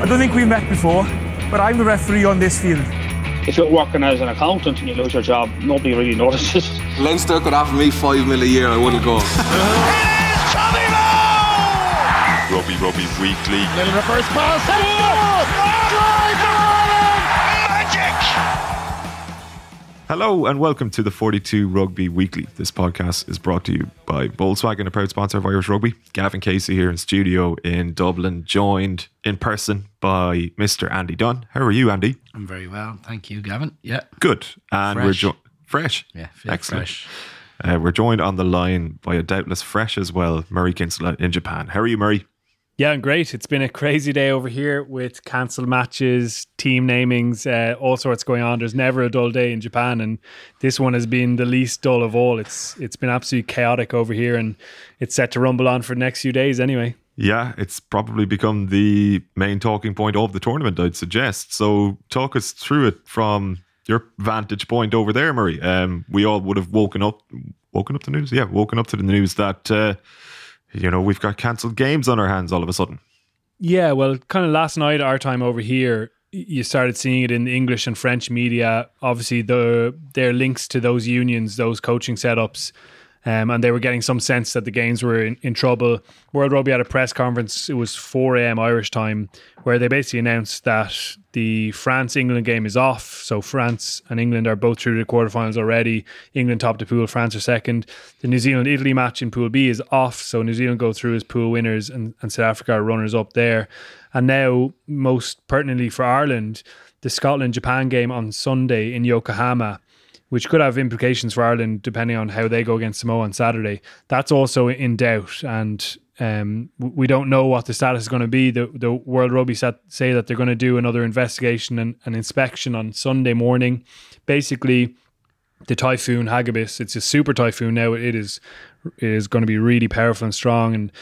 I don't think we met before, but I'm the referee on this field. If you're working as an accountant and you lose your job, nobody really notices. Leinster could offer me five mil a year, I wouldn't go. Rugby Rugby Weekly. Little reverse pass. Hello and welcome to the 42 Rugby Weekly. This podcast is brought to you by Volkswagen, a proud sponsor of Irish Rugby. Gavan Casey here in studio in Dublin, joined in person by Mr. Andy Dunne. How are you, Andy? I'm very well, thank you, Gavin. Yeah, Good. And we're Fresh. jo- fresh. yeah, Excellent. fresh. Uh, we're joined on the line by a doubtless fresh as well, Murray Kinsella in Japan. How are you, Murray? Yeah, and great. It's been a crazy day over here with cancelled matches, team namings, uh, all sorts going on. There's never a dull day in Japan, and this one has been the least dull of all. It's it's been absolutely chaotic over here, and it's set to rumble on for the next few days anyway. Yeah, it's probably become the main talking point of the tournament, I'd suggest. So, talk us through it from your vantage point over there, Murray. Um, we all would have woken up, woken up to the news. Yeah, woken up to the news that uh, you know we've got cancelled games on our hands all of a sudden. Yeah, well, kind of last night, our time over here, you started seeing it in the English and French media. Obviously, the their links to those unions, those coaching setups, um, and they were getting some sense that the games were in, in trouble. World Rugby had a press conference. It was 4 a.m. Irish time, where they basically announced that the France England game is off. So France and England are both through to the quarterfinals already. England top the pool, France are second. The New Zealand Italy match in Pool B is off. So New Zealand go through as pool winners, and, and South Africa are runners up there. And now, most pertinently for Ireland, the Scotland Japan game on Sunday in Yokohama which could have implications for Ireland depending on how they go against Samoa on Saturday. That's also in doubt, and um, we don't know what the status is going to be. The, the World Rugby set, say that they're going to do another investigation and an inspection on Sunday morning. Basically, the typhoon Hagibis, it's a super typhoon now. It is it is going to be really powerful and strong, and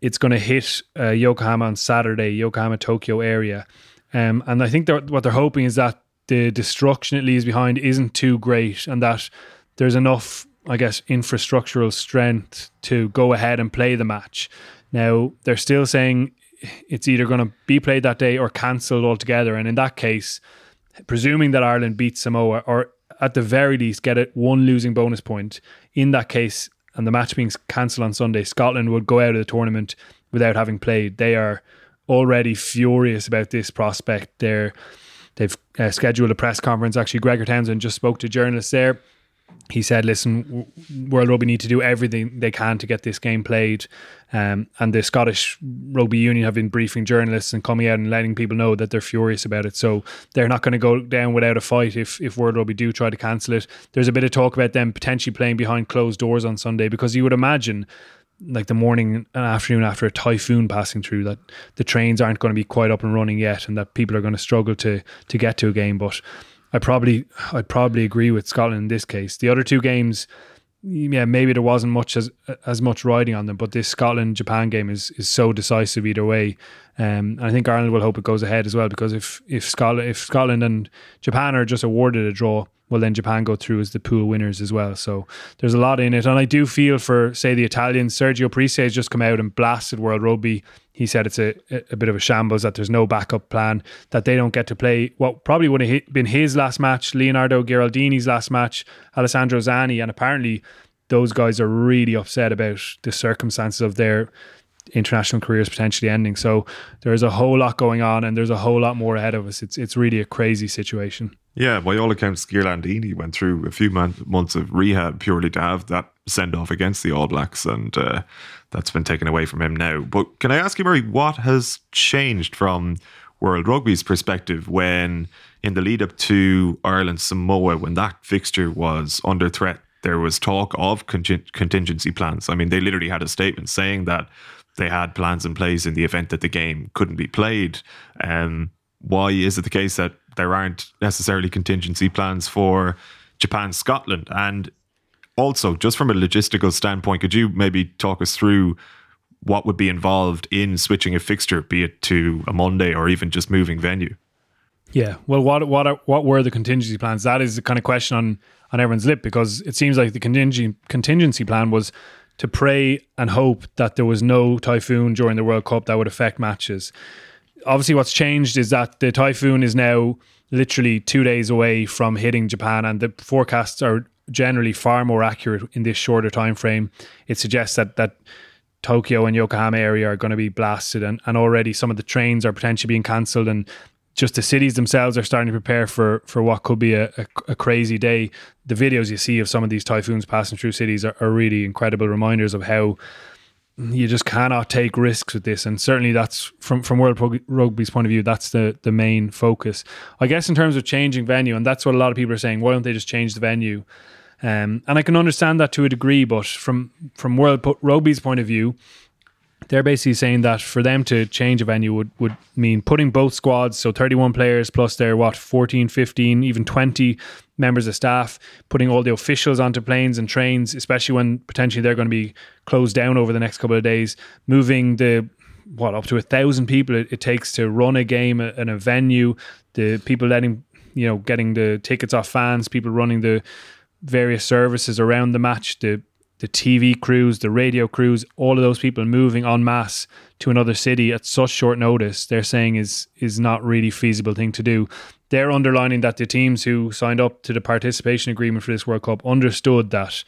it's going to hit uh, Yokohama on Saturday, Yokohama Tokyo area. Um, and I think they're, what they're hoping is that the destruction it leaves behind isn't too great, and that there's enough, I guess, infrastructural strength to go ahead and play the match. Now they're still saying it's either going to be played that day or cancelled altogether, and in that case, presuming that Ireland beats Samoa, or at the very least get it one losing bonus point, in that case, and the match being cancelled on Sunday, Scotland would go out of the tournament without having played. They are already furious about this prospect. They're they've uh, scheduled a press conference. Actually, Gregor Townsend just spoke to journalists there. He said, "Listen, World Rugby need to do everything they can to get this game played." Um, and the Scottish Rugby Union have been briefing journalists and coming out and letting people know that they're furious about it. So they're not going to go down without a fight if if World Rugby do try to cancel it. There's a bit of talk about them potentially playing behind closed doors on Sunday because you would imagine like the morning and afternoon after a typhoon passing through that the trains aren't going to be quite up and running yet and that people are going to struggle to to get to a game. But I probably I'd probably agree with Scotland in this case. The other two games yeah maybe there wasn't much as as much riding on them but this Scotland Japan game is is so decisive either way. Um, and I think Ireland will hope it goes ahead as well because if if Scotland if Scotland and Japan are just awarded a draw well then Japan go through as the pool winners as well. So there's a lot in it. And I do feel for say the Italians, Sergio Parisse has just come out and blasted World Rugby. He said it's a, a bit of a shambles that there's no backup plan, that they don't get to play what probably would have been his last match, Leonardo Ghiraldini's last match, Alessandro Zanni, and apparently those guys are really upset about the circumstances of their international careers potentially ending. So there's a whole lot going on and there's a whole lot more ahead of us. It's it's really a crazy situation. Yeah, by all accounts, Ghiraldini went through a few man- months of rehab purely to have that send off against the All Blacks, and uh, that's been taken away from him now. But can I ask you, Murray, what has changed from World Rugby's perspective when, in the lead up to Ireland Samoa, when that fixture was under threat, there was talk of contin- contingency plans? I mean, they literally had a statement saying that they had plans in place in the event that the game couldn't be played. Um, why is it the case that there aren't necessarily contingency plans for Japan, Scotland? And also, just from a logistical standpoint, could you maybe talk us through what would be involved in switching a fixture, be it to a Monday or even just moving venue? Yeah. Well, what what are, what were the contingency plans? That is the kind of question on on everyone's lip because it seems like the contingency contingency plan was to pray and hope that there was no typhoon during the World Cup that would affect matches. obviously, what's changed is that the typhoon is now literally two days away from hitting Japan, and the forecasts are generally far more accurate in this shorter time frame. It suggests that that Tokyo and Yokohama area are going to be blasted, and, and already some of the trains are potentially being cancelled, and just the cities themselves are starting to prepare for for what could be a, a, a, crazy day. The videos you see of some of these typhoons passing through cities are, are really incredible reminders of how you just cannot take risks with this. And certainly that's from, from World Rugby's point of view, that's the, the main focus. I guess in terms of changing venue, and that's what a lot of people are saying, why don't they just change the venue? Um, and I can understand that to a degree, but from from World Rugby's point of view, they're basically saying that for them to change a venue would, would mean putting both squads, so 31 players plus their what 14, 15, even 20 members of staff, putting all the officials onto planes and trains, especially when potentially they're going to be closed down over the next couple of days, moving the what up to a thousand people it, it takes to run a game in a venue, the people letting you know getting the tickets off fans, people running the various services around the match, the the TV crews, the radio crews, all of those people moving en masse to another city at such short notice, they're saying is is not really feasible thing to do. They're underlining that the teams who signed up to the participation agreement for this World Cup understood that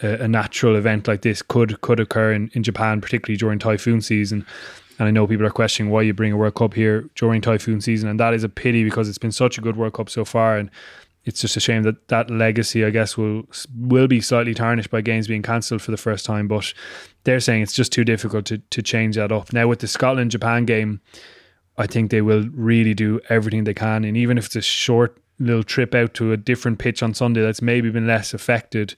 a, a natural event like this could could occur in, in Japan, particularly during typhoon season. And I know people are questioning why you bring a World Cup here during typhoon season, and that is a pity because it's been such a good World Cup so far, and it's just a shame that that legacy, I guess, will will be slightly tarnished by games being cancelled for the first time. But they're saying it's just too difficult to to change that up. Now with the Scotland Japan game, I think they will really do everything they can, and even if it's a short little trip out to a different pitch on Sunday that's maybe been less affected,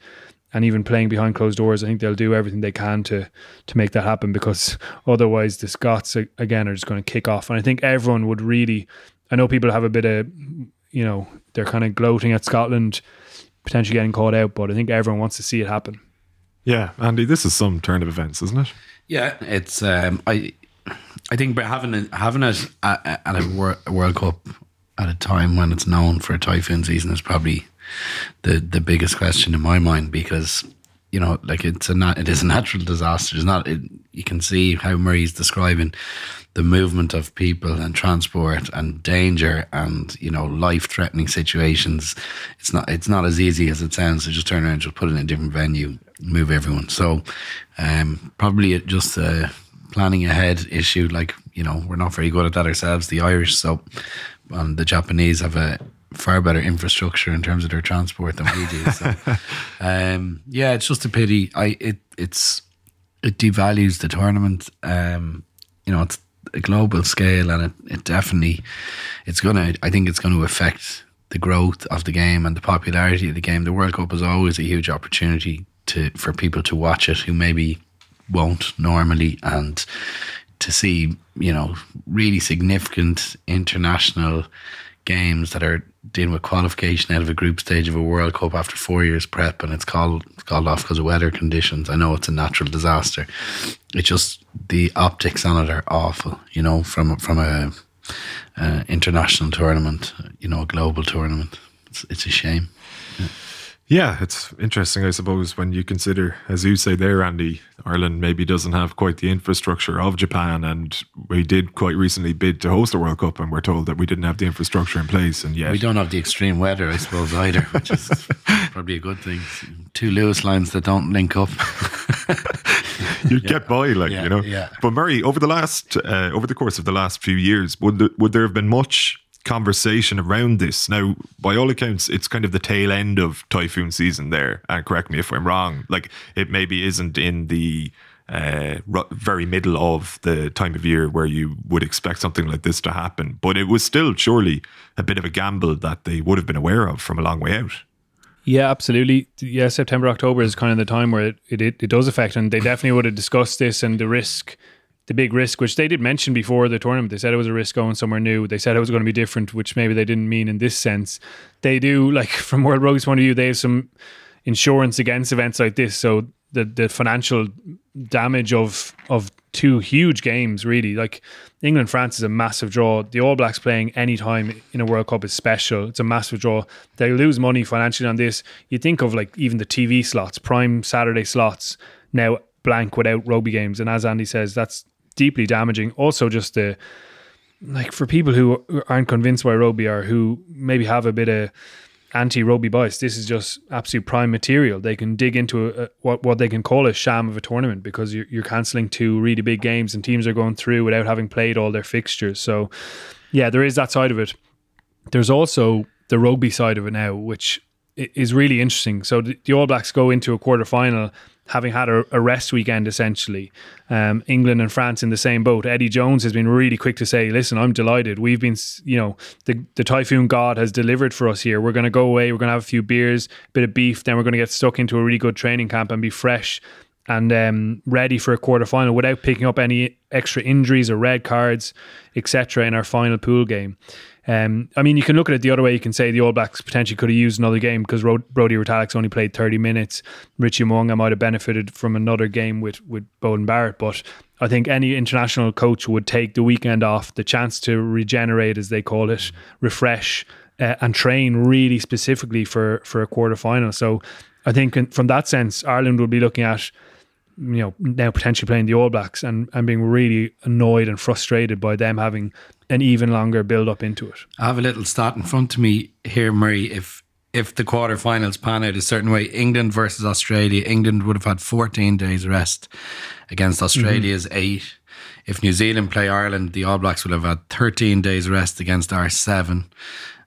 and even playing behind closed doors, I think they'll do everything they can to to make that happen because otherwise the Scots again are just going to kick off, and I think everyone would really. I know people have a bit of you know, they're kind of gloating at Scotland potentially getting caught out, but I think everyone wants to see it happen. Yeah, Andy, this is some turn of events, isn't it? Yeah, it's um, I I think by having it having it at, at a World Cup at a time when it's known for a typhoon season is probably the the biggest question in my mind because you know like it's a it is a natural disaster. It's not it, you can see how Murray's describing the movement of people and transport and danger and you know life threatening situations it's not it's not as easy as it sounds to just turn around and just put it in a different venue move everyone. So um, probably just a planning ahead issue like you know we're not very good at that ourselves the Irish so and the Japanese have a far better infrastructure in terms of their transport than we do so um, yeah it's just a pity. I it it's it devalues the tournament um, you know, it's a global scale, and it, it definitely it's gonna. I think it's going to affect the growth of the game and the popularity of the game. The World Cup is always a huge opportunity to for people to watch it who maybe won't normally and to see you know really significant international games that are dealing with qualification out of a group stage of a World Cup after four years prep, and it's called it's called off because of weather conditions. I know it's a natural disaster. It's just the optics on it are awful. You know, from from a, a international tournament, you know, a global tournament. It's, it's a shame. Yeah. Yeah, it's interesting, I suppose, when you consider, as you say there, Andy, Ireland maybe doesn't have quite the infrastructure of Japan, and we did quite recently bid to host a World Cup, and we're told that we didn't have the infrastructure in place, and yet we don't have the extreme weather, I suppose, either, which is probably a good thing. Two Luas lines that don't link up. you yeah. get by, like yeah, you know. Yeah. But Murray, over the last, uh, over the course of the last few years, would there, would there have been much conversation around this. Now, by all accounts, it's kind of the tail end of typhoon season there. And correct me if I'm wrong. Like it maybe isn't in the uh, very middle of the time of year where you would expect something like this to happen. But it was still surely a bit of a gamble that they would have been aware of from a long way out. Yeah, absolutely. Yeah, September, October is kind of the time where it, it, it does affect, and they definitely would have discussed this and the risk the big risk, which they did mention before the tournament. They said it was a risk going somewhere new. They said it was going to be different, which maybe they didn't mean in this sense. They do, like from World Rugby's point of view, they have some insurance against events like this. So the the financial damage of of two huge games, really, like England France is a massive draw. The All Blacks playing any time in a World Cup is special. It's a massive draw. They lose money financially on this. You think of like even the TV slots, prime Saturday slots now blank without rugby games, and as Andy says, that's deeply damaging. Also, just the like for people who aren't convinced by rugby or who maybe have a bit of anti-rugby bias, this is just absolute prime material. They can dig into a, a, what what they can call a sham of a tournament because you're, you're cancelling two really big games and teams are going through without having played all their fixtures. So, yeah, there is that side of it. There's also the rugby side of it now, which is really interesting. So the, the All Blacks go into a quarter final having had a, a rest weekend essentially. Um, England and France in the same boat. Eddie Jones has been really quick to say, "Listen, I'm delighted. We've been, you know, the the typhoon god has delivered for us here. We're going to go away. We're going to have a few beers, a bit of beef, then we're going to get stuck into a really good training camp and be fresh." And um, ready for a quarter final without picking up any extra injuries or red cards, etc. in our final pool game. Um, I mean, you can look at it the other way. You can say the All Blacks potentially could have used another game because Brodie Retallick's only played 30 minutes. Richie Mo'unga might have benefited from another game with, with Beauden Barrett. But I think any international coach would take the weekend off, the chance to regenerate, as they call it, refresh, uh, and train really specifically for, for a quarter final. So I think from that sense, Ireland will be looking at you know now potentially playing the All Blacks and, and being really annoyed and frustrated by them having an even longer build up into it. I have a little stat in front of me here, Murray. If if the quarterfinals pan out a certain way, England versus Australia, England would have had 14 days rest against Australia's mm-hmm. eight. If New Zealand play Ireland, the All Blacks will have had 13 days rest against our seven.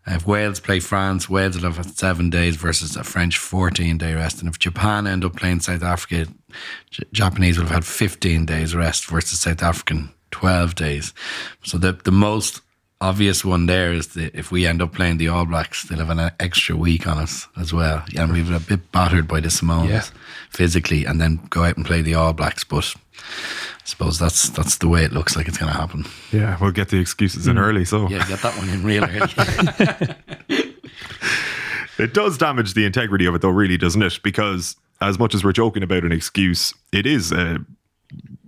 If Wales play France, Wales will have had seven days versus a French 14 day rest. And if Japan end up playing South Africa, J- Japanese will have had 15 days rest versus South African 12 days. So the, the most obvious one there is that if we end up playing the All Blacks, they'll have an extra week on us as well. And we've been a bit battered by the Samoans yeah. physically, and then go out and play the All Blacks. But suppose that's that's the way it looks like it's going to happen. Yeah, we'll get the excuses in mm. early. So yeah, get that one in real early. it does damage the integrity of it, though, really, doesn't it? Because as much as we're joking about an excuse, it is a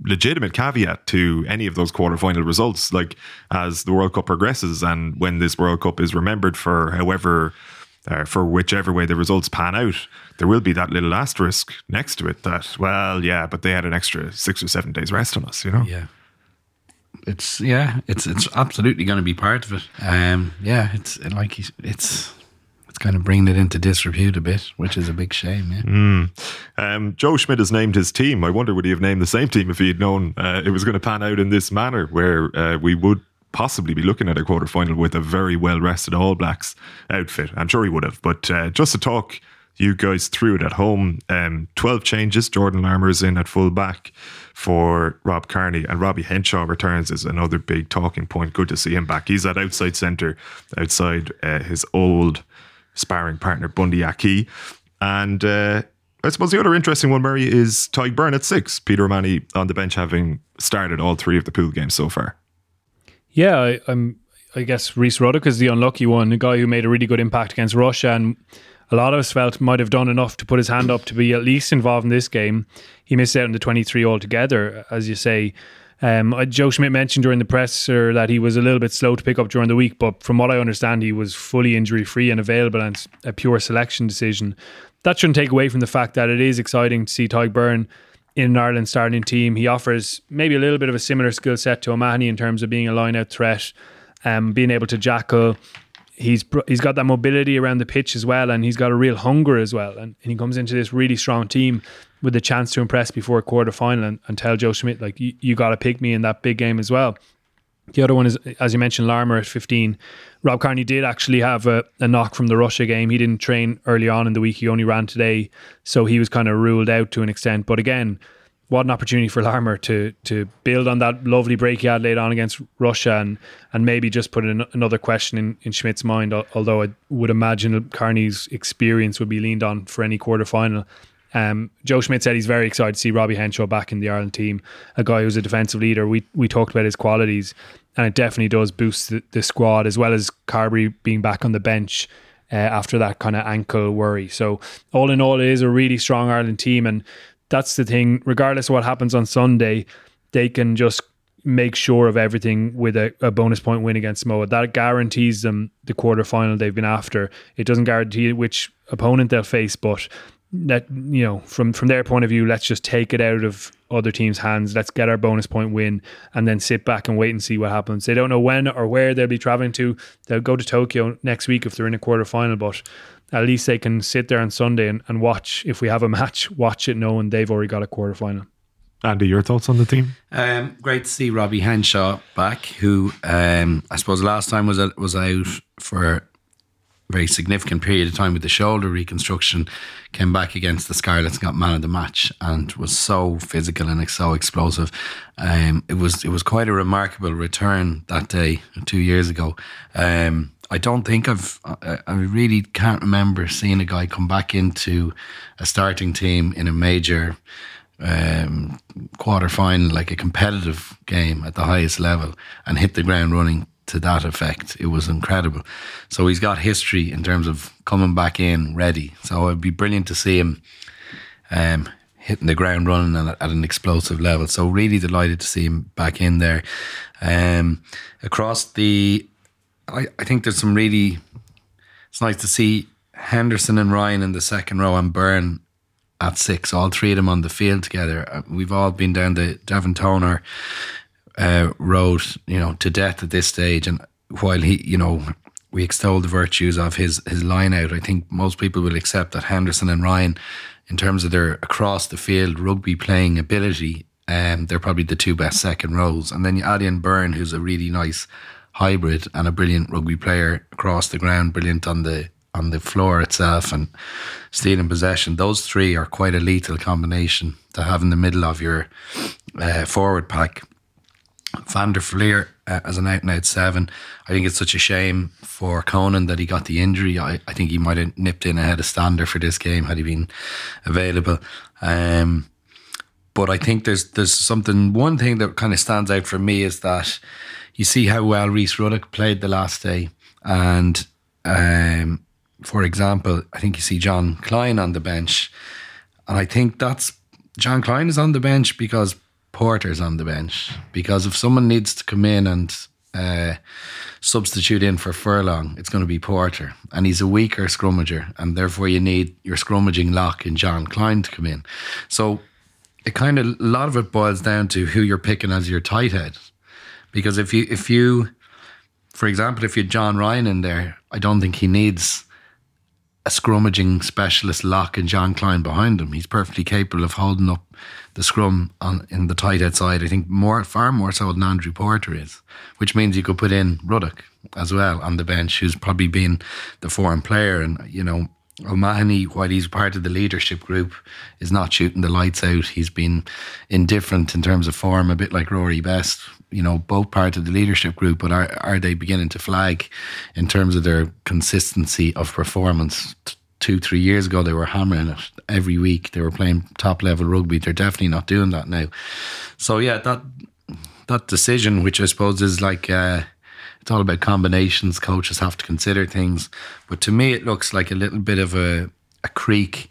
legitimate caveat to any of those quarterfinal results. Like as the World Cup progresses, and when this World Cup is remembered for however, uh, for whichever way the results pan out, there will be that little asterisk next to it that, well, yeah, but they had an extra six or seven days rest on us, you know? Yeah. It's yeah, it's it's absolutely going to be part of it. Um, yeah, it's like it's it's kind of bringing it into disrepute a bit, which is a big shame. Yeah. Mm. Um, Joe Schmidt has named his team. I wonder would he have named the same team if he had known uh, it was going to pan out in this manner, where uh, we would possibly be looking at a quarter final with a very well rested All Blacks outfit. I'm sure he would have. But uh, just to talk you guys through it at home, um, 12 changes. Jordan Larmour is in at full back for Rob Kearney, and Robbie Henshaw returns is another big talking point. Good to see him back. He's at outside centre, outside uh, his old sparring partner Bundee Aki. And uh, I suppose the other interesting one, Murray, is Tadhg Beirne at six. Peter O'Mahony on the bench having started all three of the pool games so far. Yeah, I, am I guess Rhys Ruddock is the unlucky one, the guy who made a really good impact against Russia, and a lot of us felt might have done enough to put his hand up to be at least involved in this game. He missed out in the 23 altogether, as you say. Um, Joe Schmidt mentioned during the presser that he was a little bit slow to pick up during the week, but from what I understand, he was fully injury free and available, and a pure selection decision. That shouldn't take away from the fact that it is exciting to see Tadhg Beirne in an Ireland starting team. He offers maybe a little bit of a similar skill set to O'Mahony in terms of being a line out threat, um, being able to jackal. He's he's got that mobility around the pitch as well, and he's got a real hunger as well. And, and he comes into this really strong team with a chance to impress before a quarter final and, and tell Joe Schmidt like you, you got to pick me in that big game as well. The other one is, as you mentioned, Larmour at 15. Rob Kearney did actually have a, a, knock from the Russia game. He didn't train early on in the week. He only ran today. So he was kind of ruled out to an extent. But again, what an opportunity for Larmour to to build on that lovely break he had laid on against Russia and and maybe just put an, another question in, in Schmidt's mind. Although I would imagine Kearney's experience would be leaned on for any quarter final. Um, Joe Schmidt said he's very excited to see Robbie Henshaw back in the Ireland team, a guy who's a defensive leader. We we talked about his qualities, and it definitely does boost the, the squad as well as Carbery being back on the bench uh, after that kind of ankle worry. So all in all, it is a really strong Ireland team, and that's the thing. Regardless of what happens on Sunday, they can just make sure of everything with a, a bonus point win against Samoa. That guarantees them the quarter final they've been after. It doesn't guarantee which opponent they'll face, but let you know from from their point of view, let's just take it out of other teams' hands. Let's get our bonus point win, and then sit back and wait and see what happens. They don't know when or where they'll be traveling to. They'll go to Tokyo next week if they're in a quarter final, but at least they can sit there on Sunday and, and watch. If we have a match, watch it knowing they've already got a quarter final. Andy, your thoughts on the team? Um, great to see Robbie Henshaw back, who um, I suppose last time was was out for a very significant period of time with the shoulder reconstruction. Came back against the Scarlets got man of the match, and was so physical and so explosive. Um, it was it was quite a remarkable return that day two years ago. Um, I don't think I've I, I really can't remember seeing a guy come back into a starting team in a major um, quarter final, like a competitive game at the highest level, and hit the ground running to that effect. It was incredible. So he's got history in terms of coming back in ready. So it'd be brilliant to see him um, hitting the ground running at, at, an explosive level. So really delighted to see him back in there. Um, across the, I, I think there's some really. It's nice to see Henderson and Ryan in the second row and Beirne at six, all three of them on the field together. Uh, we've all been down the Devin Toner uh, road, you know, to death at this stage. And while he, you know, we extol the virtues of his his line out, I think most people will accept that Henderson and Ryan, in terms of their across the field rugby playing ability, um, they're probably the two best second rows. And then you add in Beirne, who's a really nice hybrid and a brilliant rugby player across the ground, brilliant on the on the floor itself and stealing possession. Those three are quite a lethal combination to have in the middle of your uh, forward pack. Van der Flier uh, as an out and out seven. I think it's such a shame for Conan that he got the injury. I, I think he might have nipped in ahead of Stander for this game had he been available. Um, but I think there's there's something. One thing that kind of stands out for me is that you see how well Rhys Ruddock played the last day, and um, for example, I think you see Jean Kleyn on the bench, and I think that's Jean Kleyn is on the bench because Porter's on the bench. Because if someone needs to come in and uh, substitute in for Furlong, it's going to be Porter, and he's a weaker scrummager, and therefore you need your scrummaging lock in Jean Kleyn to come in. So it kind of a lot of it boils down to who you're picking as your tight head, because if you if you, for example, if you John Ryan in there, I don't think he needs a scrummaging specialist lock and Jean Kleyn behind him. He's perfectly capable of holding up the scrum on in the tight head side. I think more far more so than Andrew Porter is, which means you could put in Ruddock as well on the bench, who's probably been the foreign player. And you know, O'Mahony, while he's part of the leadership group, is not shooting the lights out. He's been indifferent in terms of form, a bit like Rory Best, you know, both part of the leadership group, but are, are they beginning to flag in terms of their consistency of performance? Two, three years ago, they were hammering it every week. They were playing top level rugby. They're definitely not doing that now. So, yeah, that that decision, which I suppose is like, uh, it's all about combinations. Coaches have to consider things. But to me, it looks like a little bit of a, a creak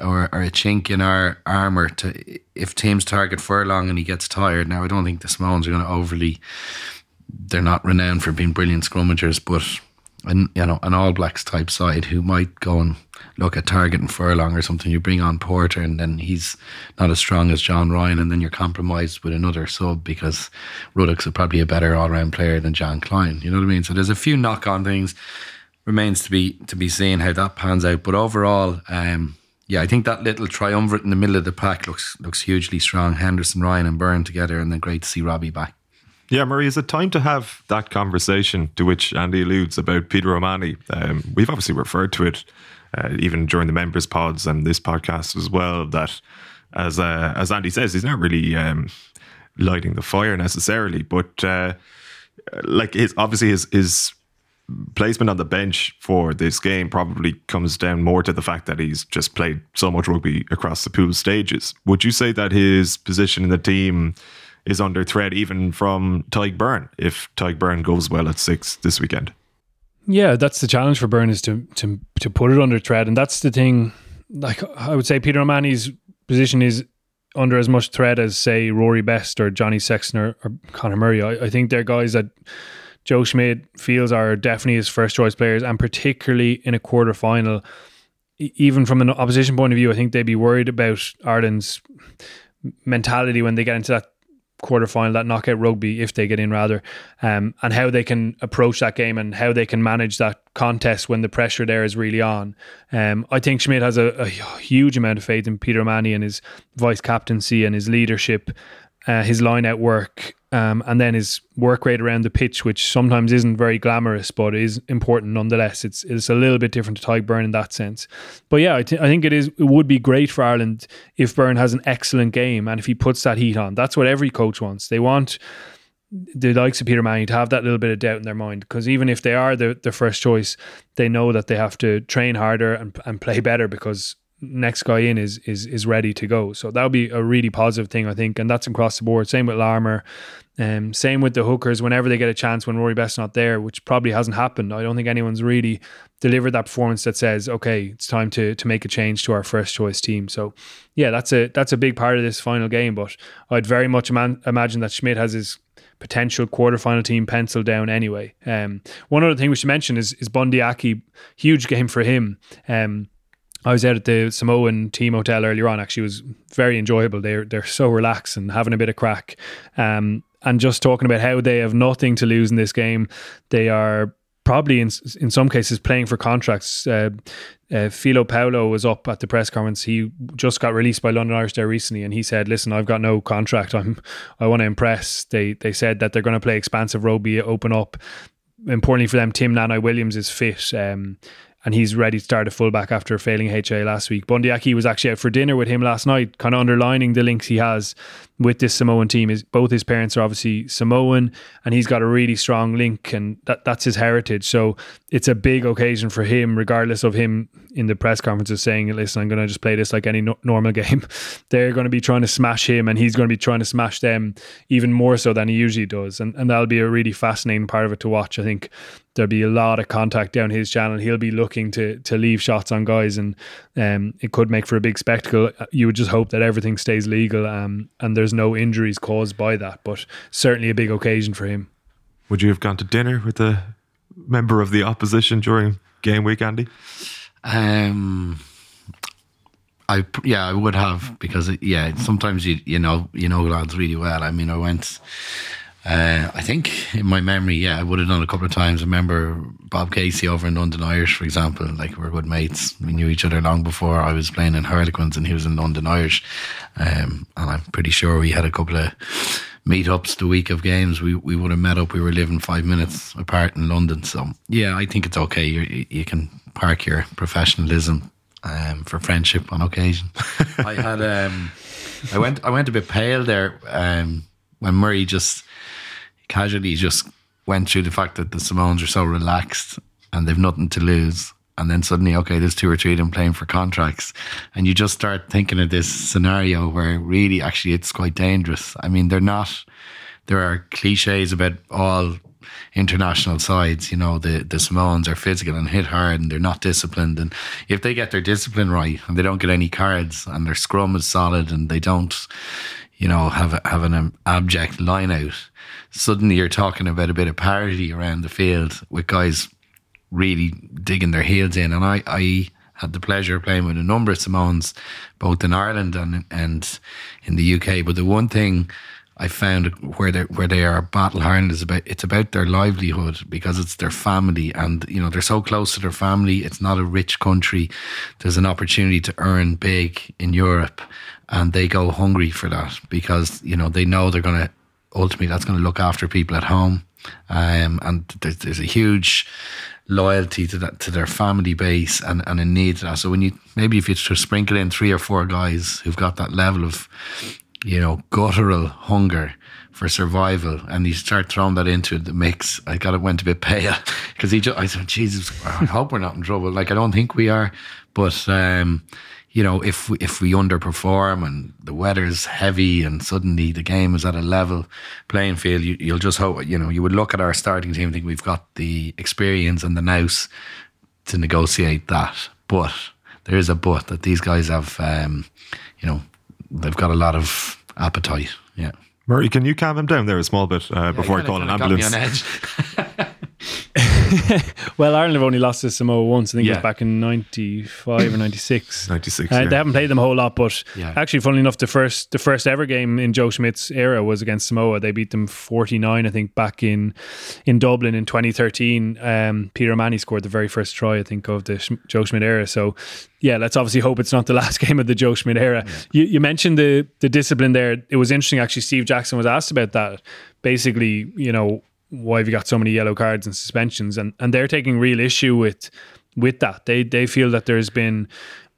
or, or a chink in our armour to if teams target Furlong and he gets tired. Now I don't think the Samoans are going to overly. They're not renowned for being brilliant scrummagers, but an you know an All Blacks type side who might go and look at targeting Furlong or something. You bring on Porter and then he's not as strong as John Ryan, and then you're compromised with another sub because Ruddock's probably a better all round player than Jean Kleyn. You know what I mean? So there's a few knock on things. Remains to be to be seen how that pans out. But overall, um, yeah, I think that little triumvirate in the middle of the pack looks looks hugely strong. Henderson, Ryan, and Beirne together, and then great to see Robbie back. Yeah, Murray, is it time to have that conversation to which Andy alludes about Peter O'Mahony? Um, we've obviously referred to it uh, even during the members' pods and this podcast as well. That, as uh, as Andy says, he's not really um, lighting the fire necessarily, but uh, like his obviously his his placement on the bench for this game probably comes down more to the fact that he's just played so much rugby across the pool stages. Would you say that his position in the team is under threat even from Tadhg Beirne if Tadhg Beirne goes well at six this weekend? Yeah, that's the challenge for Beirne is to to to put it under threat, and that's the thing. Like I would say, Peter O'Mahony's position is under as much threat as say Rory Best or Johnny Sexton or, or Conor Murray. I, I think they're guys that Joe Schmidt feels are definitely his first choice players, and particularly in a quarter final, even from an opposition point of view, I think they'd be worried about Ireland's mentality when they get into that quarter final, that knockout rugby, if they get in rather, um, and how they can approach that game and how they can manage that contest when the pressure there is really on. Um, I think Schmidt has a, a huge amount of faith in Peter O'Mahony and his vice captaincy and his leadership, uh, his line out work, um, and then his work rate around the pitch, which sometimes isn't very glamorous, but is important nonetheless. It's it's a little bit different to Beirne in that sense. But yeah, I, th- I think it is. It would be great for Ireland if Beirne has an excellent game and if he puts that heat on. That's what every coach wants. They want the likes of Peter Manning to have that little bit of doubt in their mind because even if they are the, the first choice, they know that they have to train harder and, and play better because next guy in is is is ready to go. So that would be a really positive thing, I think, and that's across the board. Same with Larmour, um, same with the hookers. Whenever they get a chance, when Rory Best's not there, which probably hasn't happened, I don't think anyone's really delivered that performance that says, okay, it's time to to make a change to our first choice team. So yeah, that's a that's a big part of this final game. But I'd very much ima- imagine that Schmidt has his potential quarterfinal team penciled down anyway. Um, one other thing we should mention is is Bundee Aki, huge game for him. Um, I was out at the Samoan team hotel earlier on. Actually, it was very enjoyable. They're they're so relaxed and having a bit of crack. Um, and just talking about how they have nothing to lose in this game. They are probably in in some cases playing for contracts. Uh, uh, Filo Paulo was up at the press conference. He just got released by London Irish there recently, and he said, "Listen, I've got no contract. I'm I want to impress." They they said that they're going to play expansive rugby, open up. Importantly for them, Tim Nanai Williams is fit. Um, and he's ready to start a fullback after failing HIA last week. Bundee Aki was actually out for dinner with him last night, kind of underlining the links he has with this Samoan team. Is both his parents are obviously Samoan, and he's got a really strong link, and that that's his heritage. So it's a big occasion for him, regardless of him in the press conferences saying, "Listen, I'm going to just play this like any no- normal game." They're going to be trying to smash him, and he's going to be trying to smash them even more so than he usually does, and and that'll be a really fascinating part of it to watch. I think there'll be a lot of contact down his channel. He'll be looking to to leave shots on guys, and um, it could make for a big spectacle. You would just hope that everything stays legal, um, and there's no injuries caused by that. But certainly a big occasion for him. Would you have gone to dinner with a member of the opposition during game week, Andy? Um, I yeah, I would have because it, yeah, sometimes you you know you know lads really well. I mean, I went. Uh, I think in my memory, yeah, I would have done a couple of times. I remember Bob Casey over in London Irish, for example. Like we are good mates. We knew each other long before I was playing in Harlequins, and he was in London Irish. Um, and I'm pretty sure we had a couple of meetups the week of games. We we would have met up. We were living five minutes apart in London. So yeah, I think it's okay. you you can park your professionalism um, for friendship on occasion. I had um, I went I went a bit pale there um, when Murray just casually just went through the fact that the Samoans are so relaxed and they've nothing to lose. And then suddenly, okay, there's two or three of them playing for contracts. And you just start thinking of this scenario where really actually it's quite dangerous. I mean, they're not, there are cliches about all international sides. You know, the, the Samoans are physical and hit hard and they're not disciplined. And if they get their discipline right and they don't get any cards and their scrum is solid and they don't, you know, have, have an abject line out, suddenly you're talking about a bit of parity around the field with guys really digging their heels in. And I, I had the pleasure of playing with a number of Samoans, both in Ireland and and in the UK. But the one thing I found where they where they are battle hardened is about it's about their livelihood because it's their family and you know they're so close to their family. It's not a rich country. There's an opportunity to earn big in Europe, and they go hungry for that because you know they know they're going to ultimately that's going to look after people at home. Um, and there's, there's a huge loyalty to that to their family base and, and a need to that. So when you maybe if you just sprinkle in three or four guys who've got that level of you know guttural hunger for survival, and you start throwing that into the mix, I got it went a bit pale because he just I said, Jesus, I hope we're not in trouble. Like I don't think we are, but um, you know, if we, if we underperform and the weather's heavy and suddenly the game is at a level playing field, you, you'll just hope, you know, you would look at our starting team and think we've got the experience and the nous to negotiate that. But there is a but that these guys have, um, you know, they've got a lot of appetite. Yeah. Murray, can you calm him down there a small bit uh, before I call an ambulance? well, Ireland have only lost to Samoa once. I think it was back in '95 or '96. 96, Uh, yeah. They haven't played them a whole lot, but Yeah. actually, funnily enough, the first the first ever game in Joe Schmidt's era was against Samoa. They beat them 49, I think, back in in Dublin in 2013. Um, Peter O'Mahony scored the very first try, I think, of the Sch- Joe Schmidt era. So, yeah, let's obviously hope it's not the last game of the Joe Schmidt era. You, you mentioned the the discipline there. It was interesting, actually. Steve Jackson was asked about that. Basically, you know, why have you got so many yellow cards and suspensions? And and they're taking real issue with with that. They they feel that there's been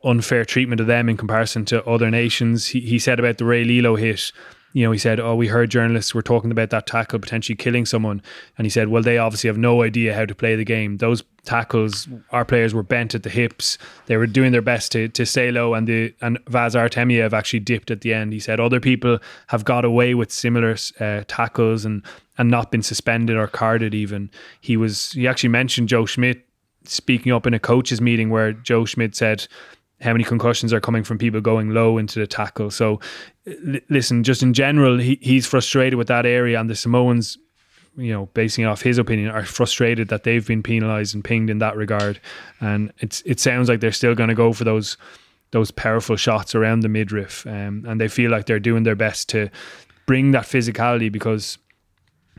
unfair treatment of them in comparison to other nations. He, he said about the Rey Lee-Lo hit, you know, he said, Oh, we heard journalists were talking about that tackle potentially killing someone. And he said, Well, they obviously have no idea how to play the game. Those tackles, our players were bent at the hips. They were doing their best to, to stay low, and the and Vaz Artemiev actually dipped at the end. He said other people have got away with similar uh, tackles and and not been suspended or carded. Even he was he actually mentioned Joe Schmidt speaking up in a coaches meeting where Joe Schmidt said how many concussions are coming from people going low into the tackle. So, l- listen, just in general, he, he's frustrated with that area, and the Samoans, you know, basing off his opinion, are frustrated that they've been penalised and pinged in that regard. And it's it sounds like they're still going to go for those those powerful shots around the midriff, um, and they feel like they're doing their best to bring that physicality because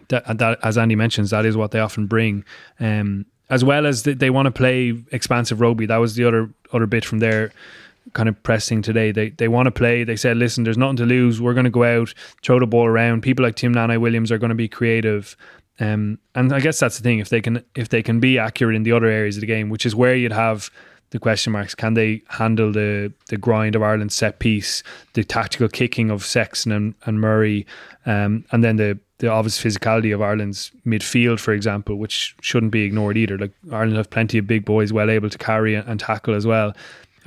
that, that as Andy mentions, that is what they often bring. Um, as well as th- they want to play expansive rugby. That was the other other bit from their kind of pressing today. They they want to play. They said, listen, there's nothing to lose. We're going to go out, throw the ball around. People like Tim Nanai Williams are going to be creative. Um, and I guess that's the thing. If they can if they can be accurate in the other areas of the game, which is where you'd have the question marks. Can they handle the the grind of Ireland's set piece, the tactical kicking of Sexton and, and Murray, um, and then the the obvious physicality of Ireland's midfield, for example, which shouldn't be ignored either. Like Ireland have plenty of big boys well able to carry and, and tackle as well.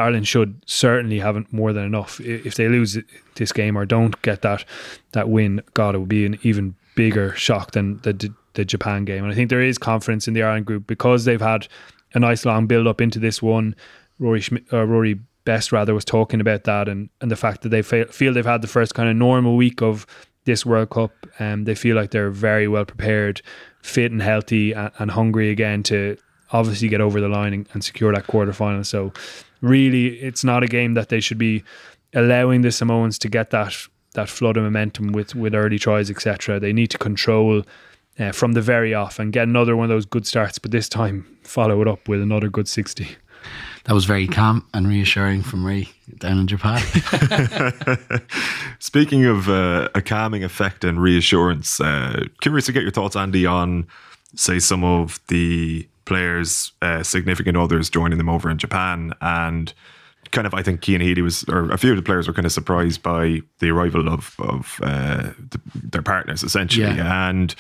Ireland should certainly have more than enough. If they lose this game or don't get that that win, God, it would be an even bigger shock than the the Japan game. And I think there is confidence in the Ireland group because they've had a nice long build up into this one. Rory Schmidt, uh, Rory Best rather was talking about that and and the fact that they feel they've had the first kind of normal week of this World Cup. Um, they feel like they're very well prepared, fit and healthy, and, and hungry again to obviously get over the line and, and secure that quarter final. So, really, it's not a game that they should be allowing the Samoans to get that that flood of momentum with with early tries, etc. They need to control. Uh, from the very off and get another one of those good starts, but this time follow it up with another good 60. That was very calm and reassuring from Ray down in Japan. Speaking of uh, a calming effect and reassurance, uh, curious to get your thoughts, Andy, on say some of the players' uh, significant others joining them over in Japan, and kind of I think Cian Healy was, or a few of the players were kind of surprised by the arrival of of uh, the, their partners essentially, Yeah. and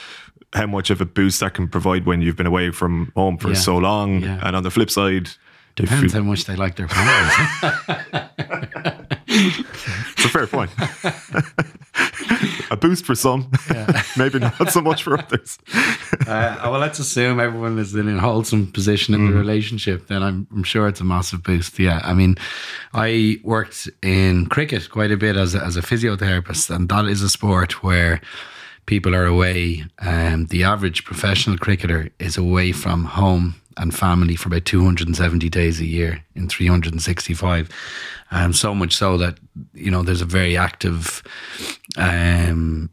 how much of a boost that can provide when you've been away from home for Yeah. so long. Yeah. And on the flip side, Depends you- how much they like their partners. It's a fair point. a boost for some, maybe not so much for others. uh, well, let's assume everyone is in a wholesome position in the relationship. Then I'm, I'm sure it's a massive boost. Yeah, I mean, I worked in cricket quite a bit as a, as a physiotherapist, and that is a sport where people are away. Um, the average professional cricketer is away from home and family for about 270 days a year in 365. Um, so much so that, you know, there's a very active um,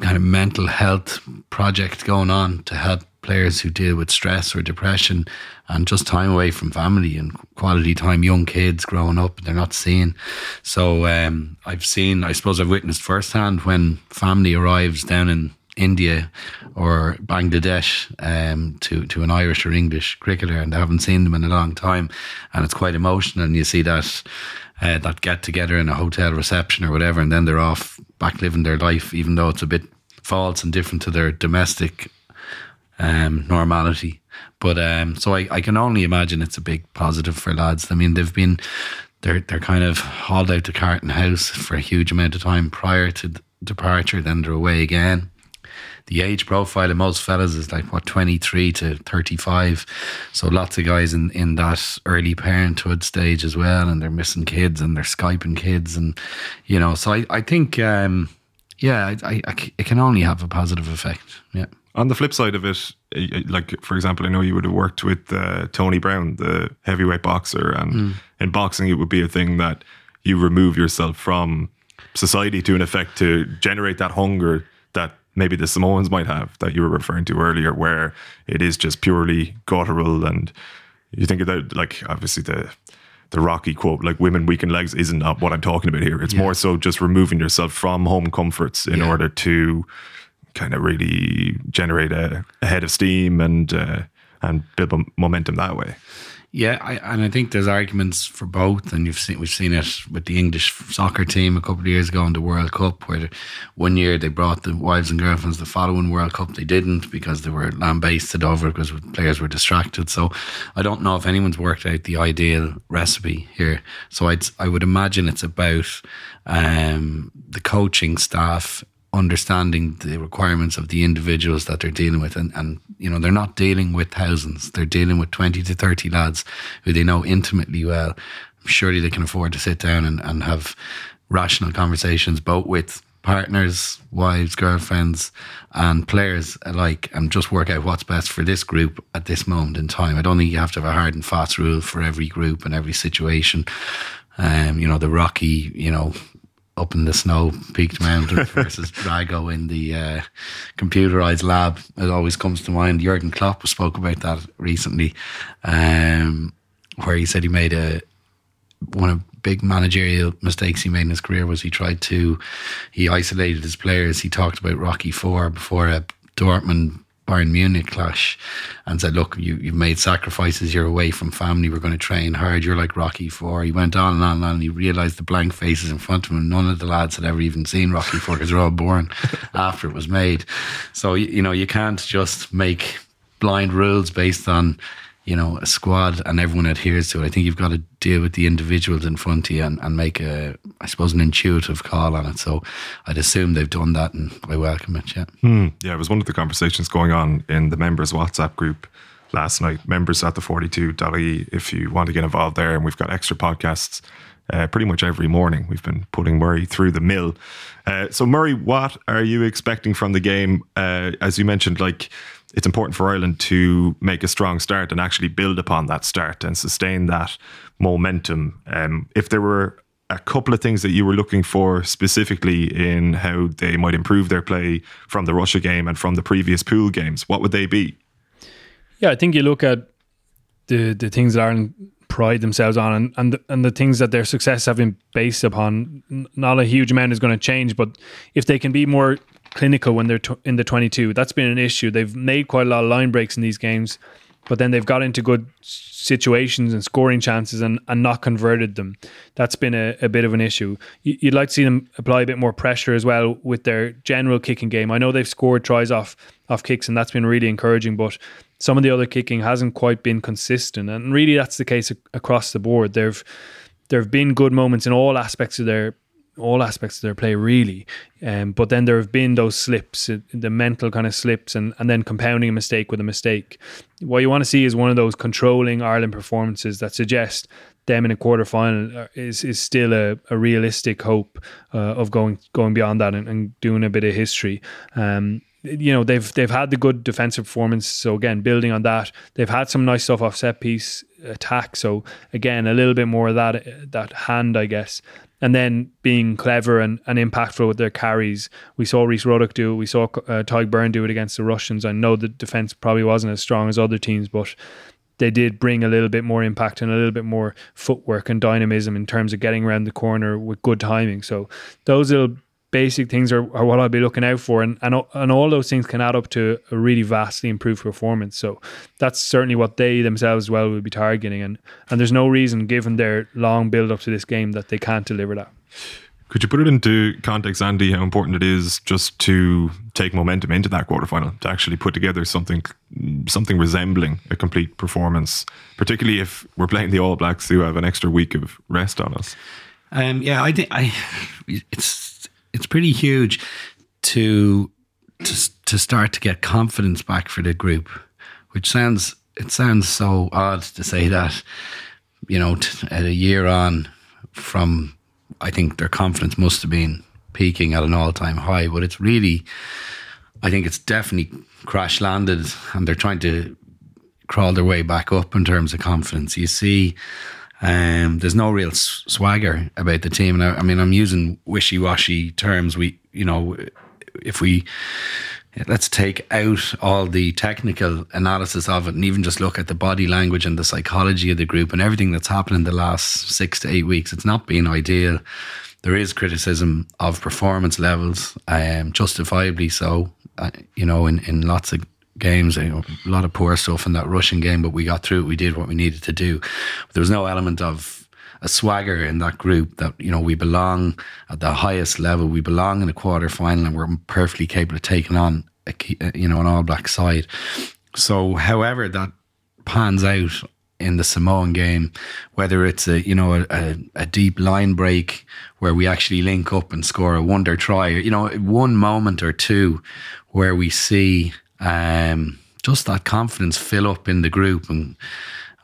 kind of mental health project going on to help players who deal with stress or depression and just time away from family and quality time, young kids growing up, they're not seeing. So um, I've seen, I suppose I've witnessed firsthand when family arrives down in India or Bangladesh um, to, to an Irish or English cricketer and they haven't seen them in a long time and it's quite emotional and you see that uh, that get together in a hotel reception or whatever, and then they're off back living their life, even though it's a bit false and different to their domestic um, normality. But um, so I, I can only imagine it's a big positive for lads. I mean, they've been they're they're kind of hauled out to Carton House for a huge amount of time prior to departure. Then they're away again. The age profile of most fellas is like what twenty three to thirty five. So lots of guys in in that early parenthood stage as well, and they're missing kids and they're skyping kids, and you know. So I I think. Um, yeah, I it can only have a positive effect. Yeah. On the flip side of it, eh, like for example, I know you would have worked with uh, Tony Brown, the heavyweight boxer, and in boxing, it would be a thing that you remove yourself from society to an effect to generate that hunger that maybe the Samoans might have that you were referring to earlier, where it is just purely guttural and you think about like obviously the the Rocky quote, like "women weaken legs" isn't not what I'm talking about here. It's more so just removing yourself from home comforts in Yeah. order to kind of really generate a, a head of steam and uh, and build momentum that way. Yeah, I, and I think there's arguments for both, and you've seen we've seen it with the English soccer team a couple of years ago in the World Cup, where one year they brought the wives and girlfriends. The following World Cup they didn't because they were lambasted over because players were distracted. So I don't know if anyone's worked out the ideal recipe here. So I'd I would imagine it's about um, the coaching staff understanding the requirements of the individuals that they're dealing with. And, and you know they're not dealing with thousands. They're dealing with 20 to 30 lads who they know intimately well. Surely they can afford to sit down and, and have rational conversations both with partners wives girlfriends and players alike and just work out what's best for this group at this moment in time. I don't think you have to have a hard and fast rule for every group and every situation. Um, you know the rocky you know up in the snow peaked mountain versus Drago in the uh, computerized lab. It always comes to mind. Jurgen Klopp spoke about that recently, um, where he said he made a one of big managerial mistakes he made in his career was he tried to he isolated his players. He talked about Rocky Four before a Dortmund Bayern Munich clash and said, Look, you, you've made sacrifices, you're away from family, we're going to train hard, you're like Rocky Four. He went on and on and on, and he realised the blank faces in front of him. None of the lads had ever even seen Rocky Four because they're all born after it was made. So, you, you know, you can't just make blind rules based on you know, a squad and everyone adheres to it. I think you've got to deal with the individuals in front of you and, and make a, I suppose, an intuitive call on it. So I'd assume they've done that and I welcome it. Yeah. Yeah, it was one of the conversations going on in the members WhatsApp group last night. Members at the42.ie if you want to get involved there. And we've got extra podcasts uh, pretty much every morning. We've been putting Murray through the mill. Uh, so, Murray, what are you expecting from the game? Uh, as you mentioned, like it's important for Ireland to make a strong start and actually build upon that start and sustain that momentum. Um, if there were a couple of things that you were looking for specifically in how they might improve their play from the Russia game and from the previous pool games, what would they be? Yeah, I think you look at the the things that Ireland pride themselves on and and the, and the things that their success have been based upon. Not a huge amount is going to change, but if they can be more clinical when they're in the 22, that's been an issue. They've made quite a lot of line breaks in these games, but then they've got into good situations and scoring chances and, and not converted them. That's been a, a bit of an issue. You- You'd like to see them apply a bit more pressure as well with their general kicking game. I know they've scored tries off off kicks and that's been really encouraging, but some of the other kicking hasn't quite been consistent. And really that's the case across the board. There've there have been good moments in all aspects of their all aspects of their play really. Um, but then there have been those slips uh, the mental kind of slips and, and then compounding a mistake with a mistake. What you want to see is one of those controlling Ireland performances that suggest them in a quarter final is is still a, a realistic hope uh, of going going beyond that and, and doing a bit of history. Um, you know they've they've had the good defensive performance so again building on that they've had some nice stuff off set piece attack so again a little bit more of that that hand I guess and then being clever and, and impactful with their carries. We saw Rhys Ruddock do it. We saw uh, Tadhg Beirne do it against the Russians. I know the defense probably wasn't as strong as other teams, but they did bring a little bit more impact and a little bit more footwork and dynamism in terms of getting around the corner with good timing. So those little basic things are, are what I'll be looking out for, and, and and all those things can add up to a really vastly improved performance. So that's certainly what they themselves well will be targeting, and and there's no reason, given their long build up to this game, that they can't deliver that. Could you put it into context, Andy, how important it is just to take momentum into that quarterfinal, to actually put together something something resembling a complete performance, particularly if we're playing the All Blacks who have an extra week of rest on us? Um, yeah, I think I it's it's pretty huge to to to start to get confidence back for the group, which sounds it sounds so odd to say that. You know, t- at a year on from, I think their confidence must have been peaking at an all time high, but it's really. I think it's definitely crash landed, and they're trying to crawl their way back up in terms of confidence. You see, um, there's no real swagger about the team. And I, I mean, I'm using wishy washy terms. We, you know, if we let's take out all the technical analysis of it and even just look at the body language and the psychology of the group and everything that's happened in the last six to eight weeks. It's not been ideal. There is criticism of performance levels, um, justifiably so. Uh, you know, in, in lots of games, a lot of poor stuff in that Russian game, but we got through it. We did what we needed to do. There was no element of a swagger in that group that you know we belong at the highest level. We belong in a quarter final, and we're perfectly capable of taking on a uh, you know an All Black side. So, however that pans out in the Samoan game, whether it's a you know a, a, deep line break where we actually link up and score a wonder try, you know, one moment or two where we see um, just that confidence fill up in the group and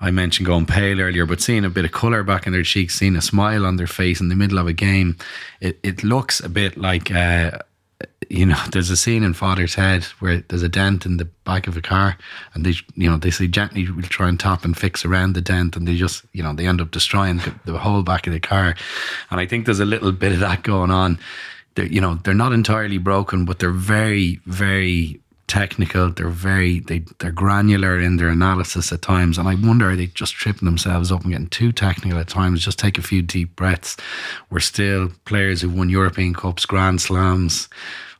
I mentioned going pale earlier, but seeing a bit of colour back in their cheeks, seeing a smile on their face in the middle of a game, it, it looks a bit like, uh, you know, there's a scene in Father Ted where there's a dent in the back of a car, and they, you know, they say gently we'll try and tap and fix around the dent, and they just, you know, they end up destroying the whole back of the car. And I think there's a little bit of that going on. They're, you know, they're not entirely broken, but they're very, very technical. They're very they they're granular in their analysis at times, and I wonder are they just tripping themselves up and getting too technical at times? Just take a few deep breaths. We're still players who've won European Cups, Grand Slams,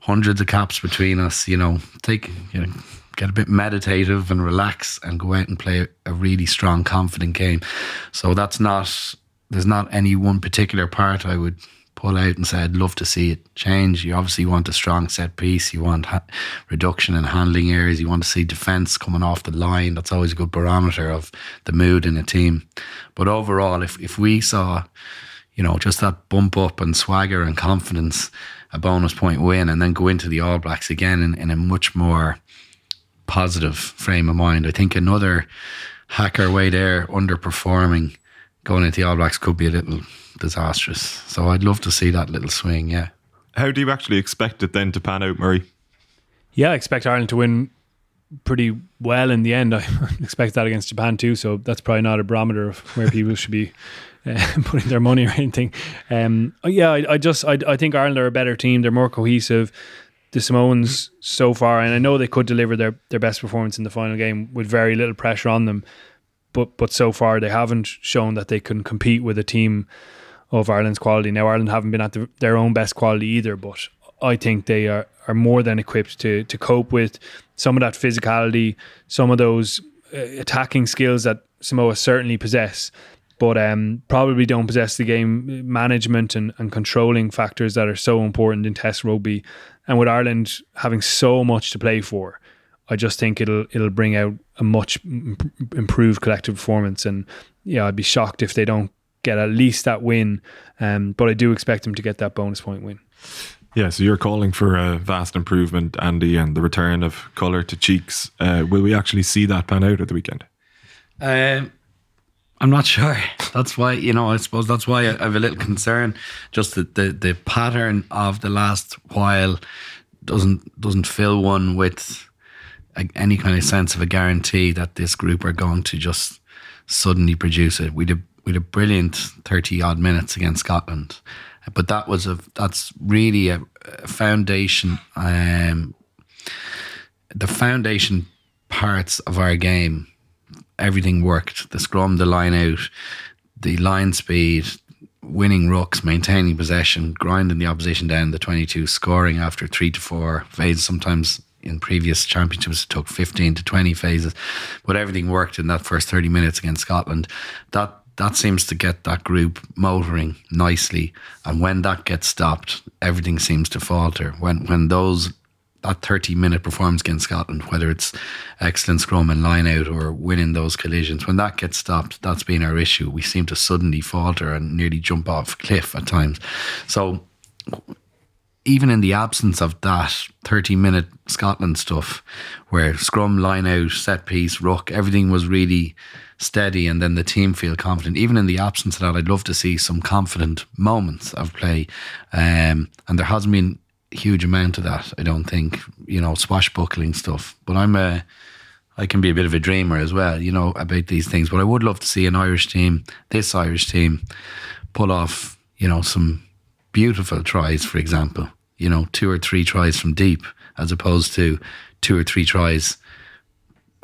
hundreds of caps between us. You know, take you know. Get a bit meditative and relax and go out and play a really strong, confident game. So that's not, there's not any one particular part I would pull out and say, I'd love to see it change. You obviously want a strong set piece. You want ha- reduction in handling areas. You want to see defence coming off the line. That's always a good barometer of the mood in a team. But overall, if, if we saw, you know, just that bump up and swagger and confidence, a bonus point win, and then go into the All Blacks again in, in a much more positive frame of mind, I think another hacker way there underperforming going into the All Blacks could be a little disastrous. So I'd love to see that little swing. Yeah. How do you actually expect it then to pan out, Murray? Yeah, I expect Ireland to win pretty well in the end. I expect that against Japan too. So that's probably not a barometer of where people should be uh, putting their money or anything. Um, yeah, I, I just I, I think Ireland are a better team. They're more cohesive. The Samoans so far, and I know they could deliver their, their best performance in the final game with very little pressure on them, but but so far they haven't shown that they can compete with a team of Ireland's quality. Now Ireland haven't been at the, their own best quality either, but I think they are, are more than equipped to to cope with some of that physicality, some of those uh, attacking skills that Samoa certainly possess, but um, probably don't possess the game management and, and controlling factors that are so important in Test rugby. And with Ireland having so much to play for, I just think it'll it'll bring out a much improved collective performance. And yeah, I'd be shocked if they don't get at least that win. Um, but I do expect them to get that bonus point win. Yeah, so you're calling for a vast improvement, Andy, and the return of colour to cheeks. Uh, will we actually see that pan out at the weekend? Um, I'm not sure. That's why you know. I suppose that's why I have a little concern. Just that the the pattern of the last while doesn't doesn't fill one with a, any kind of sense of a guarantee that this group are going to just suddenly produce it. We did we had a brilliant 30 odd minutes against Scotland. But that was a that's really a, a foundation um, the foundation parts of our game. Everything worked. The scrum the line out the line speed winning rucks maintaining possession grinding the opposition down the 22 scoring after 3 to 4 phases. Sometimes in previous championships it took 15 to 20 phases but everything worked in that first 30 minutes against Scotland. That that seems to get that group motoring nicely. And when that gets stopped, everything seems to falter. When when those that 30 minute performance against Scotland, whether it's excellent scrum and line out or winning those collisions, when that gets stopped, that's been our issue. We seem to suddenly falter and nearly jump off cliff at times. So even in the absence of that 30 minute Scotland stuff, where scrum, line out, set piece, ruck, everything was really steady and then the team feel confident. Even in the absence of that, I'd love to see some confident moments of play. Um, and there hasn't been huge amount of that, I don't think. you know, swashbuckling stuff. But I'm a, I can be a bit of a dreamer as well, you know, about these things. But I would love to see an Irish team, this Irish team, pull off, you know, some beautiful tries, for example. You know, two or three tries from deep, as opposed to two or three tries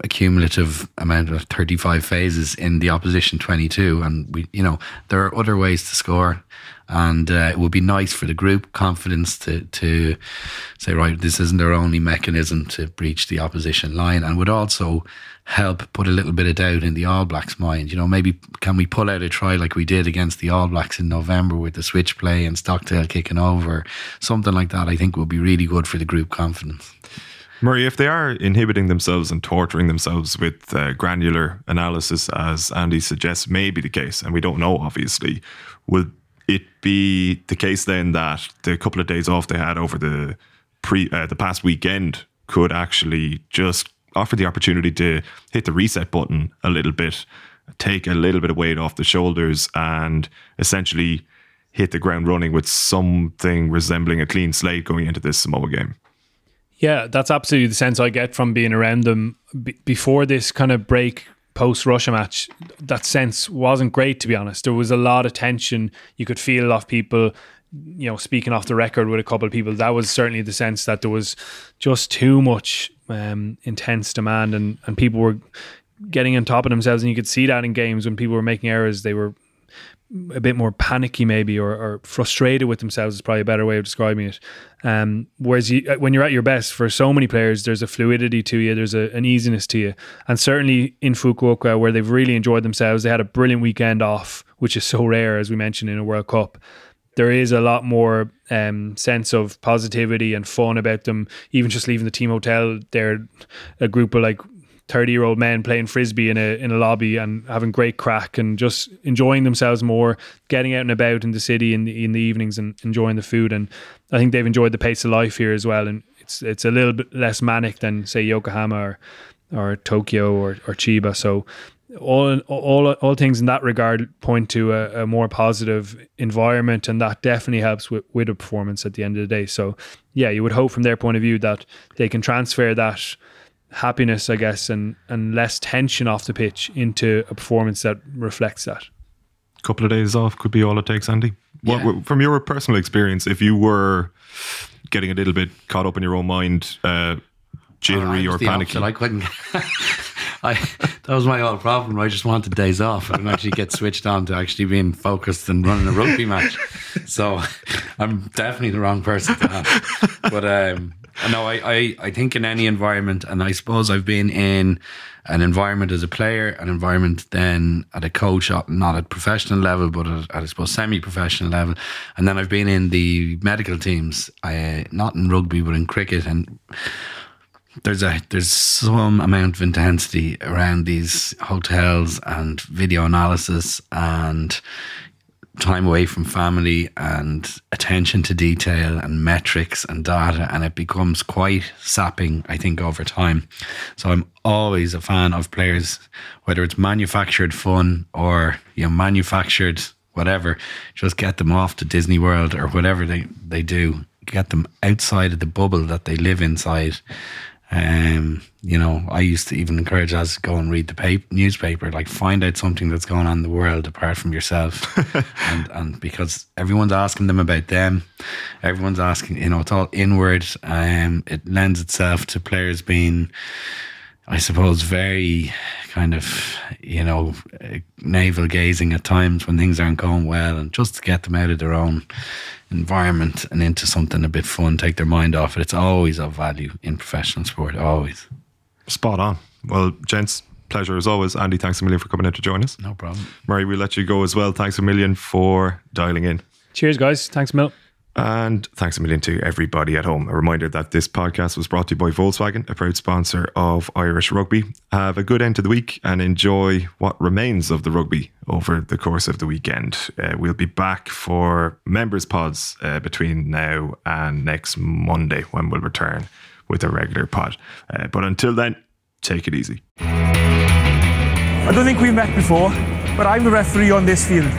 a cumulative amount of 35 phases in the opposition 22 and we you know there are other ways to score and uh, it would be nice for the group confidence to to say right this isn't our only mechanism to breach the opposition line and would also help put a little bit of doubt in the All Blacks mind. You know maybe can we pull out a try like we did against the All Blacks in November with the switch play and Stockdale kicking over? Something like that I think would be really good for the group confidence. Murray, if they are inhibiting themselves and torturing themselves with uh, granular analysis, as Andy suggests, may be the case, and we don't know, obviously, will it be the case then that the couple of days off they had over the pre uh, the past weekend could actually just offer the opportunity to hit the reset button a little bit, take a little bit of weight off the shoulders, and essentially hit the ground running with something resembling a clean slate going into this Samoa game? Yeah, that's absolutely the sense I get from being around them B- before this kind of break post Russia match. That sense wasn't great, to be honest. There was a lot of tension. You could feel off people, you know, speaking off the record with a couple of people. That was certainly the sense that there was just too much um, intense demand, and and people were getting on top of themselves, and you could see that in games when people were making errors. They were a bit more panicky maybe or, or, frustrated with themselves is probably a better way of describing it um, whereas you, uh, when you're at your best for so many players there's a fluidity to you there's a, an easiness to you and certainly in Fukuoka where they've really enjoyed themselves they had a brilliant weekend off which is so rare as we mentioned in a World Cup there is a lot more um, sense of positivity and fun about them. Even just leaving the team hotel, they're a group of like 30 year old men playing frisbee in a in a lobby and having great crack and just enjoying themselves more, getting out and about in the city in the in the evenings and enjoying the food. And I think they've enjoyed the pace of life here as well. And it's it's a little bit less manic than say Yokohama or or Tokyo or, or Chiba. So all all all things in that regard point to a, a, more positive environment, and that definitely helps with with a performance at the end of the day. So, yeah, you would hope from their point of view that they can transfer that happiness, I guess, and and less tension off the pitch into a performance that reflects that. A couple of days off could be all it takes, Andy. Yeah. What, from your personal experience, if you were getting a little bit caught up in your own mind, uh, jittery oh, or panicky, I couldn't. I that was my whole problem. I just wanted days off. I didn't actually get switched on to actually being focused and running a rugby match. So I'm definitely the wrong person to have. But um, no, I, I, I think in any environment, and I suppose I've been in an environment as a player, an environment then at a coach, uh, not at professional level, but at, at I suppose semi-professional level, and then I've been in the medical teams, I, not in rugby but in cricket, and there's a there's some amount of intensity around these hotels and video analysis and time away from family and attention to detail and metrics and data and it becomes quite sapping i think over time. So i'm always a fan of players whether it's manufactured fun or you know manufactured whatever just get them off to disney world or whatever they, they do. Get them outside of the bubble that they live inside um, you know, I used to even encourage us to go and read the paper, newspaper, like find out something that's going on in the world apart from yourself. and, and because everyone's asking them about them, everyone's asking, you know, it's all inward. Um, it lends itself to players being, I suppose, very kind of, you know, navel gazing at times when things aren't going well and just to get them out of their own environment and into something a bit fun, take their mind off it. It's always of value in professional sport, always. Spot on. Well, gents, pleasure as always. Andy, thanks a million for coming in to join us. No problem. Murray, we'll let you go as well. Thanks a million for dialing in. Cheers, guys. Thanks, Mill. And thanks a million to everybody at home. A reminder that this podcast was brought to you by Volkswagen, a proud sponsor of Irish rugby. Have a good end to the week and enjoy what remains of the rugby over the course of the weekend. Uh, we'll be back for members' pods uh, between now and next Monday when we'll return with a regular pod. Uh, but until then, take it easy. I don't think we've met before, but I'm the referee on this field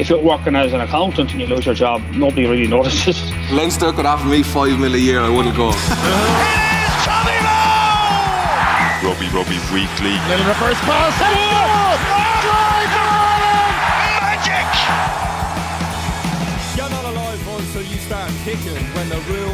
if you're working as an accountant and you lose your job, nobody really notices. Leinster could offer me five mil a year, I wouldn't go. it is Tommy Moe! Robbie, Robbie, weekly. Little reverse pass. And oh! Drive! Magic! You're not alive so you start kicking when the real